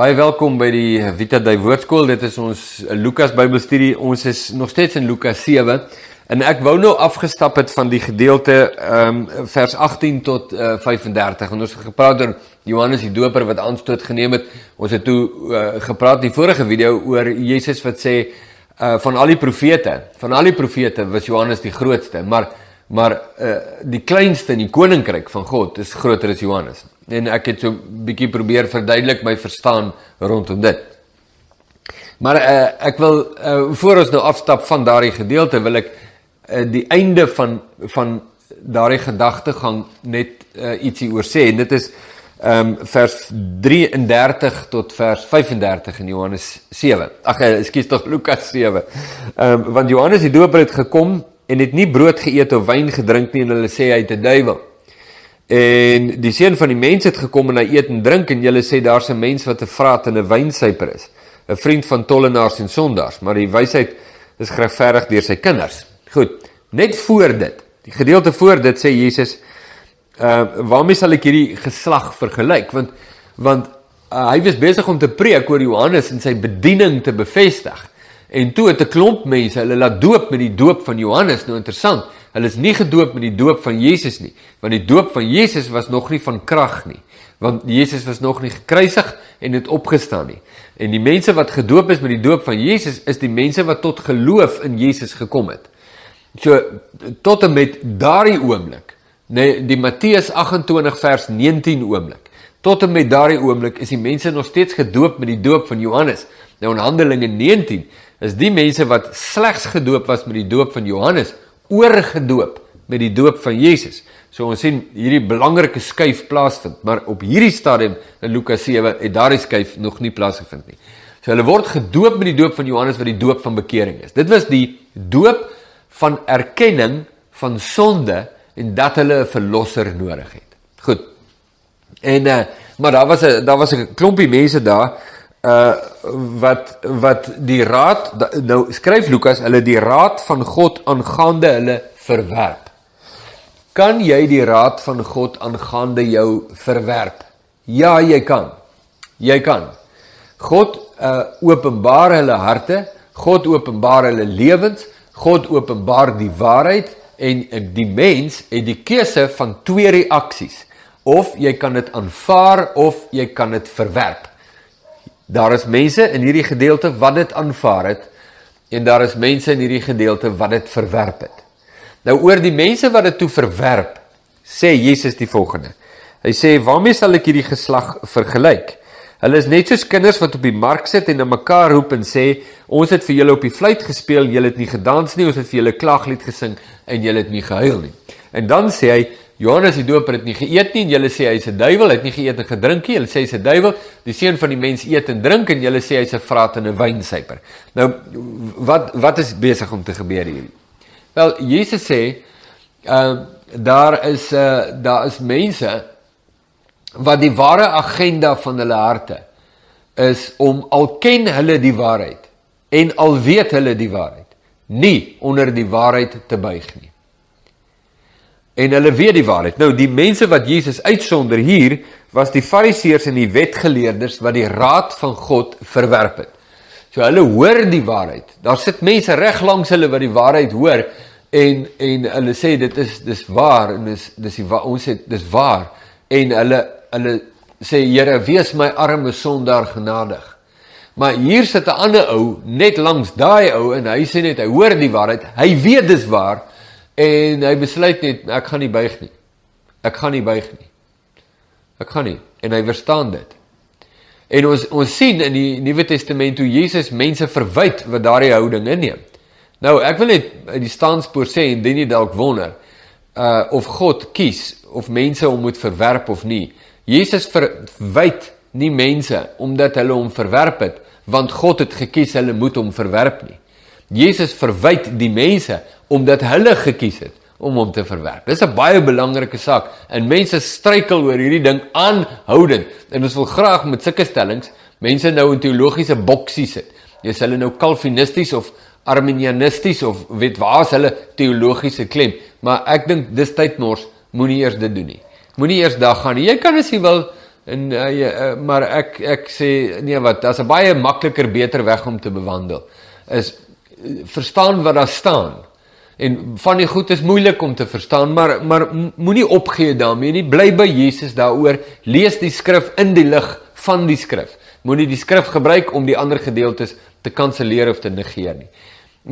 Baie welkom by die Vita Dei Woordskool. Dit is ons Lukas Bybelstudie. Ons is nog steeds in Lukas 7 en ek wou nou afgestap het van die gedeelte ehm um, vers 18 tot uh, 35. En ons het gepraat oor Johannes die Doper wat aanstoot geneem het. Ons het toe uh, gepraat in die vorige video oor Jesus wat sê uh, van al die profete, van al die profete was Johannes die grootste, maar maar uh, die kleinste in die koninkryk van God is groter as Johannes en ek het so 'n bietjie probeer verduidelik my verstaan rondom dit. Maar uh, ek wil uh, voor ons nou afstap van daardie gedeelte wil ek uh, die einde van van daardie gedagtegang net uh, ietsie oor sê en dit is ehm um, vers 33 tot vers 35 in Johannes 7. Ag ekskuus tog Lukas 7. Ehm um, want Johannes die Doper het gekom en het nie brood geëet of wyn gedrink nie en hulle sê hy het 'n duiwel. En die seun van die mens het gekom en hy eet en drink en julle sê daar's 'n mens wat 'n vraat en 'n wynsuiper is, 'n vriend van tollenaars en sondaars, maar die wysheid is geregverdig deur sy kinders. Goed, net voor dit, die gedeelte voor dit sê Jesus, uh waarmee sal ek hierdie geslag vergelyk? Want want uh, hy was besig om te preek oor Johannes en sy bediening te bevestig. En toe het 'n klomp mense hulle laat doop met die doop van Johannes, nou interessant. Hulle is nie gedoop met die doop van Jesus nie, want die doop van Jesus was nog nie van krag nie, want Jesus was nog nie gekruisig en het opgestaan nie. En die mense wat gedoop is met die doop van Jesus is die mense wat tot geloof in Jesus gekom het. So tot en met daardie oomblik, nee, die Matteus 28 vers 19 oomblik. Tot en met daardie oomblik is die mense nog steeds gedoop met die doop van Johannes. Nou in Handelinge 19 is die mense wat slegs gedoop was met die doop van Johannes oorgedoop met die doop van Jesus. So ons sien hierdie belangrike skuif plaasvind, maar op hierdie stadium in Lukas 7 het daardie skuif nog nie plaasgevind nie. So hulle word gedoop met die doop van Johannes wat die doop van bekering is. Dit was die doop van erkenning van sonde en dat hulle 'n verlosser nodig het. Goed. En uh maar daar was 'n daar was 'n klompie mense daar uh wat wat die raad nou skryf Lukas hulle die raad van God aangaande hulle verwerp. Kan jy die raad van God aangaande jou verwerp? Ja, jy kan. Jy kan. God uh openbaar hulle harte, God openbaar hulle lewens, God openbaar die waarheid en die mens het die keuse van twee reaksies. Of jy kan dit aanvaar of jy kan dit verwerp. Daar is mense in hierdie gedeelte wat dit aanvaar het en daar is mense in hierdie gedeelte wat dit verwerp het. Nou oor die mense wat dit toe verwerp, sê Jesus die volgende. Hy sê: "Waarmee sal ek hierdie geslag vergelyk? Hulle is net soos kinders wat op die mark sit en na mekaar roep en sê: Ons het vir julle op die fluit gespeel julle het nie gedans nie, ons het vir julle klaglied gesing en julle het nie gehuil nie." En dan sê hy: Johannes die Doper het nie geëet nie en julle sê hy's 'n duiwel, hy het nie geëet en gedrink nie. Hulle sê hy's 'n duiwel. Die seun van die mens eet en drink en julle sê hy's 'n vraat en 'n wynsuiper. Nou wat wat is besig om te gebeur hier? Wel, Jesus sê, ehm uh, daar is 'n uh, daar is mense wat die ware agenda van hulle harte is om al ken hulle die waarheid en al weet hulle die waarheid, nie onder die waarheid te buig nie en hulle weet die waarheid. Nou die mense wat Jesus uitsonder hier was die fariseërs en die wetgeleerdes wat die raad van God verwerp het. So hulle hoor die waarheid. Daar sit mense reg langs hulle wat die waarheid hoor en en hulle sê dit is dis waar en dis dis die ons sê dis waar en hulle hulle sê Here wees my arme sondaar genadig. Maar hier sit 'n ander ou net langs daai ou en hy sê net hy hoor die waarheid. Hy weet dis waar En hy besluit net ek gaan nie buig nie. Ek gaan nie buig nie. Ek gaan nie en hy verstaan dit. En ons ons sien in die Nuwe Testament hoe Jesus mense verwyd wat daardie houding inneem. Nou, ek wil net uit die staanspoor sê en dit nie dalk wonder uh of God kies of mense hom moet verwerp of nie. Jesus verwyd nie mense omdat hulle hom verwerp het, want God het gekies hulle moet hom verwerp nie. Jesus verwyd die mense omdat hulle gekies het om hom te verwerp. Dis 'n baie belangrike saak en mense struikel oor hierdie ding aanhoudend. En ons wil graag met sulke stellings mense nou in teologiese boksies sit. Jy sê hulle nou kalvinisties of arminianisties of weet waar is hulle teologiese klem, maar ek dink dis tyd mors moenie eers dit doen nie. Moenie eers daar gaan. Jy kan as jy wil En uh, ja, uh, maar ek ek sê nee wat, daar's 'n baie makliker beter weg om te bewandel. Is uh, verstaan wat daar staan. En van die goed is moeilik om te verstaan, maar maar moenie opgee daarmee nie. Bly by Jesus daaroor. Lees die skrif in die lig van die skrif. Moenie die skrif gebruik om die ander gedeeltes te kanselleer of te negeer nie.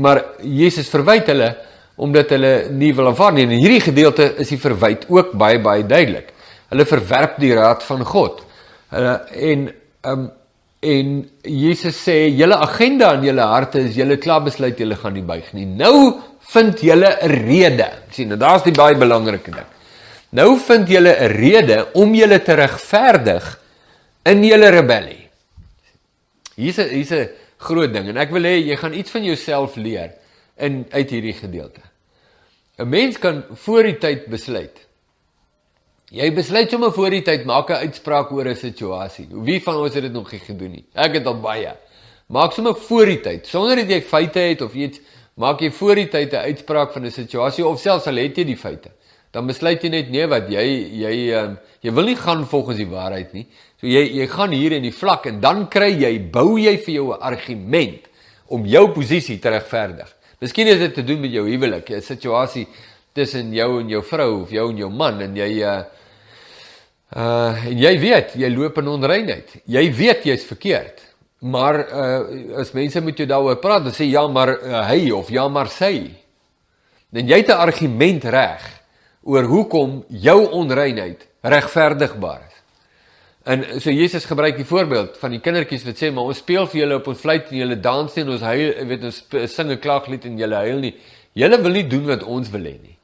Maar Jesus verwyd hulle omdat hulle nie wil aanvaar nie. En hierdie gedeelte is die verwyd ook baie baie duidelik. Hulle verwerp die raad van God. Hulle en ehm um, en Jesus sê julle agenda in julle harte is julle klaar besluit julle gaan nie buig nie. Nou vind julle 'n rede. sien, nou daar's die baie belangrike ding. Nou vind julle 'n rede om julle te regverdig in julle rebellie. Hier's 'n hier's 'n groot ding en ek wil hê jy gaan iets van jouself leer in uit hierdie gedeelte. 'n Mens kan voor die tyd besluit Jy besluit sommer voor die tyd maak 'n uitspraak oor 'n situasie. Wie van ons het dit nog nie gedoen nie? Ek het al baie. Maak sommer voor die tyd sonder dat jy feite het of iets, maak jy voor die tyd 'n uitspraak van 'n situasie of selfs al het jy die feite. Dan besluit jy net nee wat jy jy um, jy wil nie gaan volgens die waarheid nie. So jy jy gaan hier in die vlak en dan kry jy bou jy vir jou 'n argument om jou posisie te regverdig. Miskien het dit te doen met jou huwelik, 'n situasie tussen jou en jou vrou of jou en jou man en jy uh Uh en jy weet, jy loop in onreinheid. Jy weet jy's verkeerd. Maar uh as mense met jou daaroor praat, dan sê ja, maar uh, hy of ja, maar sy. Dan jy het 'n argument reg oor hoekom jou onreinheid regverdigbaar is. En so Jesus gebruik die voorbeeld van die kindertjies wat sê maar ons speel vir julle op ons fluit en julle dans en ons huil, weet ons sing 'n klaaglied en julle huil nie. Julle wil nie doen wat ons wil hê nie.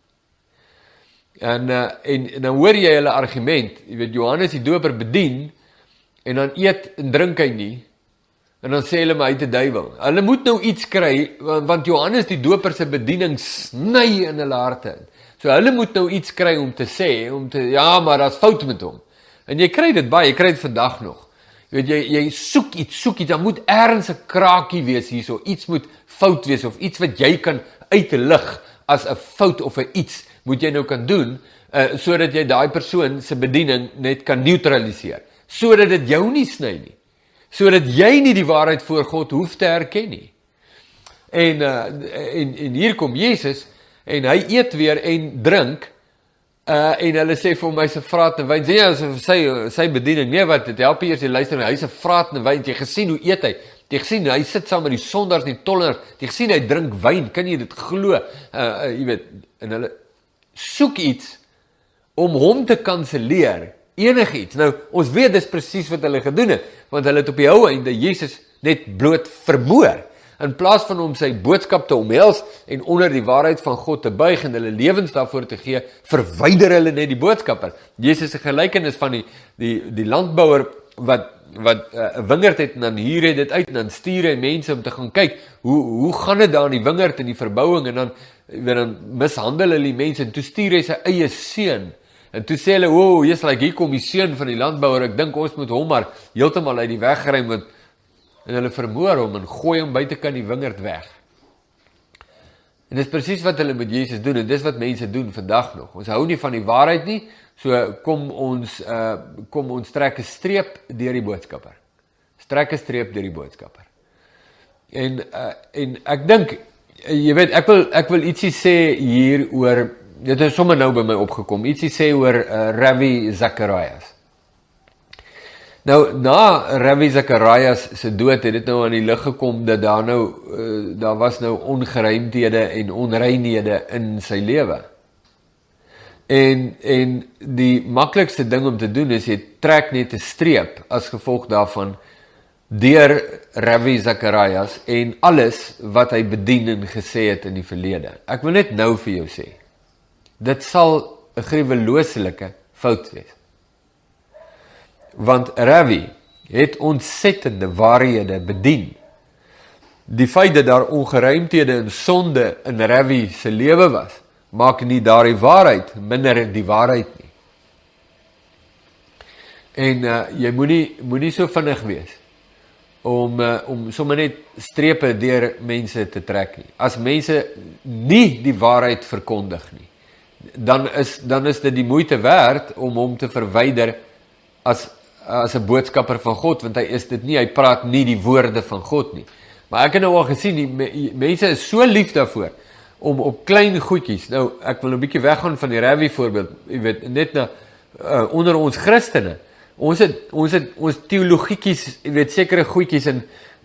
En uh, en en dan hoor jy hulle argument, jy weet Johannes die Doper bedien en dan eet en drink hy nie. En dan sê hulle hy het 'n duiwel. Hulle moet nou iets kry want Johannes die Doper se bediening sny in hulle harte. So hulle moet nou iets kry om te sê, om te ja, maar daar's fout met hom. En jy kry dit baie, jy kry dit vandag nog. Jy weet jy jy soek iets, soek iets, dan moet ergens 'n kraakie wees hierso, iets moet fout wees of iets wat jy kan uitlig as 'n fout of 'n iets moet jy nou kan doen uh sodat jy daai persoon se bediening net kan neutraliseer sodat dit jou nie sny nie sodat jy nie die waarheid voor God hoef te erken nie. En uh en en hier kom Jesus en hy eet weer en drink uh en hulle sê vir my se vraat en wyn. Sê ja sy sy bediening. Nee wat dit help eers jy luister hy se vraat en wyn. Jy gesien hoe eet hy? Jy gesien hy sit saam met die sondaars en die tollenaars. Jy gesien hy drink wyn. Kan jy dit glo? Uh, uh jy weet en hulle soek iets om hom te kanselleer, enigiets. Nou, ons weet dis presies wat hulle gedoen het, want hulle het op die ou einde Jesus net bloot vermoor. In plaas van hom sy boodskap te omhels en onder die waarheid van God te buig en hulle lewens daarvoor te gee, verwyder hulle net die boodskapper. Jesus se gelykenis van die die die landbouer wat wat eh, 'n uh, wingerd het en dan huur hy dit uit en dan stuur hy mense om te gaan kyk hoe hoe gaan dit daar in die wingerd en die verbouing en dan weer dan mishandel hulle die mense en toe stuur hy sy eie seun. En toe sê hulle, "O, oh, jy's like hier kom die seun van die landbouer. Ek dink ons moet hom maar heeltemal uit die weg ry want en hulle vermoor hom en gooi hom buitekant die wingerd weg." En dis presies wat hulle met Jesus doen en dis wat mense doen vandag nog. Ons hou nie van die waarheid nie, so kom ons uh kom ons trek 'n streep deur die boodskapper. Strek 'n streep deur die boodskapper. En uh en ek dink jy weet ek wil ek wil ietsie sê hier oor dit het sommer nou by my opgekom ietsie sê oor uh, Ravi Zacharias nou na Ravi Zacharias se dood het dit nou aan die lig gekom dat daar nou uh, daar was nou ongeruimdhede en onreinhede in sy lewe en en die maklikste ding om te doen is jy trek net 'n streep as gevolg daarvan deur Ravi Zacharias en alles wat hy bedien en gesê het in die verlede. Ek wil net nou vir jou sê. Dit sal 'n gruwelooslike fout wees. Want Ravi het ontsettende waarhede bedien. Die feit dat daar ongeruimthede en sonde in Ravi se lewe was, maak nie daardie waarheid minder die waarheid nie. En uh, jy moenie moenie so vinnig wees om uh, om sommer net strepe deur mense te trek nie. As mense nie die waarheid verkondig nie, dan is dan is dit die moeite werd om hom te verwyder as as 'n boodskapper van God want hy is dit nie, hy praat nie die woorde van God nie. Maar ek het nou al gesien die mense is so lief daarvoor om op klein goedjies. Nou ek wil 'n bietjie weggaan van die Ravi voorbeeld. Jy weet net na uh, onder ons Christene. Ons het ons het ons teologietjies, jy weet sekere goedjies en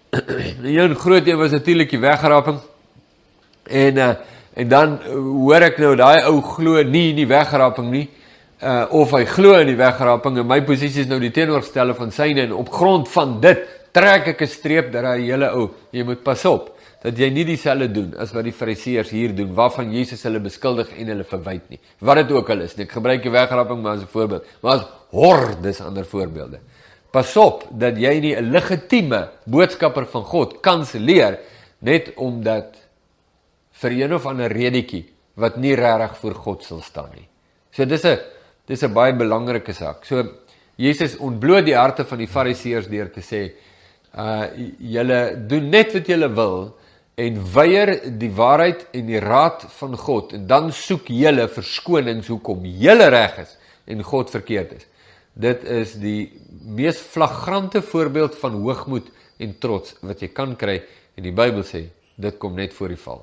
een groot een was natuurlik die wegraping. En uh, en dan uh, hoor ek nou daai ou glo nie in die wegraping nie. Uh of hy glo in die wegraping en my posisie is nou die teenoorgestelde van syne en op grond van dit trek ek 'n streep dat hy hele ou, jy moet pas op dat jy nie dieselfde doen as wat die fariseërs hier doen waarvan Jesus hulle beskuldig en hulle verwyd nie. Wat dit ook al is, ek gebruik die wegraping maar as 'n voorbeeld, maar as hordes ander voorbeelde. Pas op dat jy nie 'n legitieme boodskapper van God kanselleer net omdat vir een of ander redetjie wat nie regtig voor God sal staan nie. So dis 'n dis 'n baie belangrike saak. So Jesus ontbloot die harte van die fariseërs deur te sê uh julle doen net wat julle wil en weier die waarheid en die raad van God en dan soek julle verskonings hoekom julle reg is en God verkeerd is. Dit is die mees flagrante voorbeeld van hoogmoed en trots wat jy kan kry en die Bybel sê dit kom net voor die val.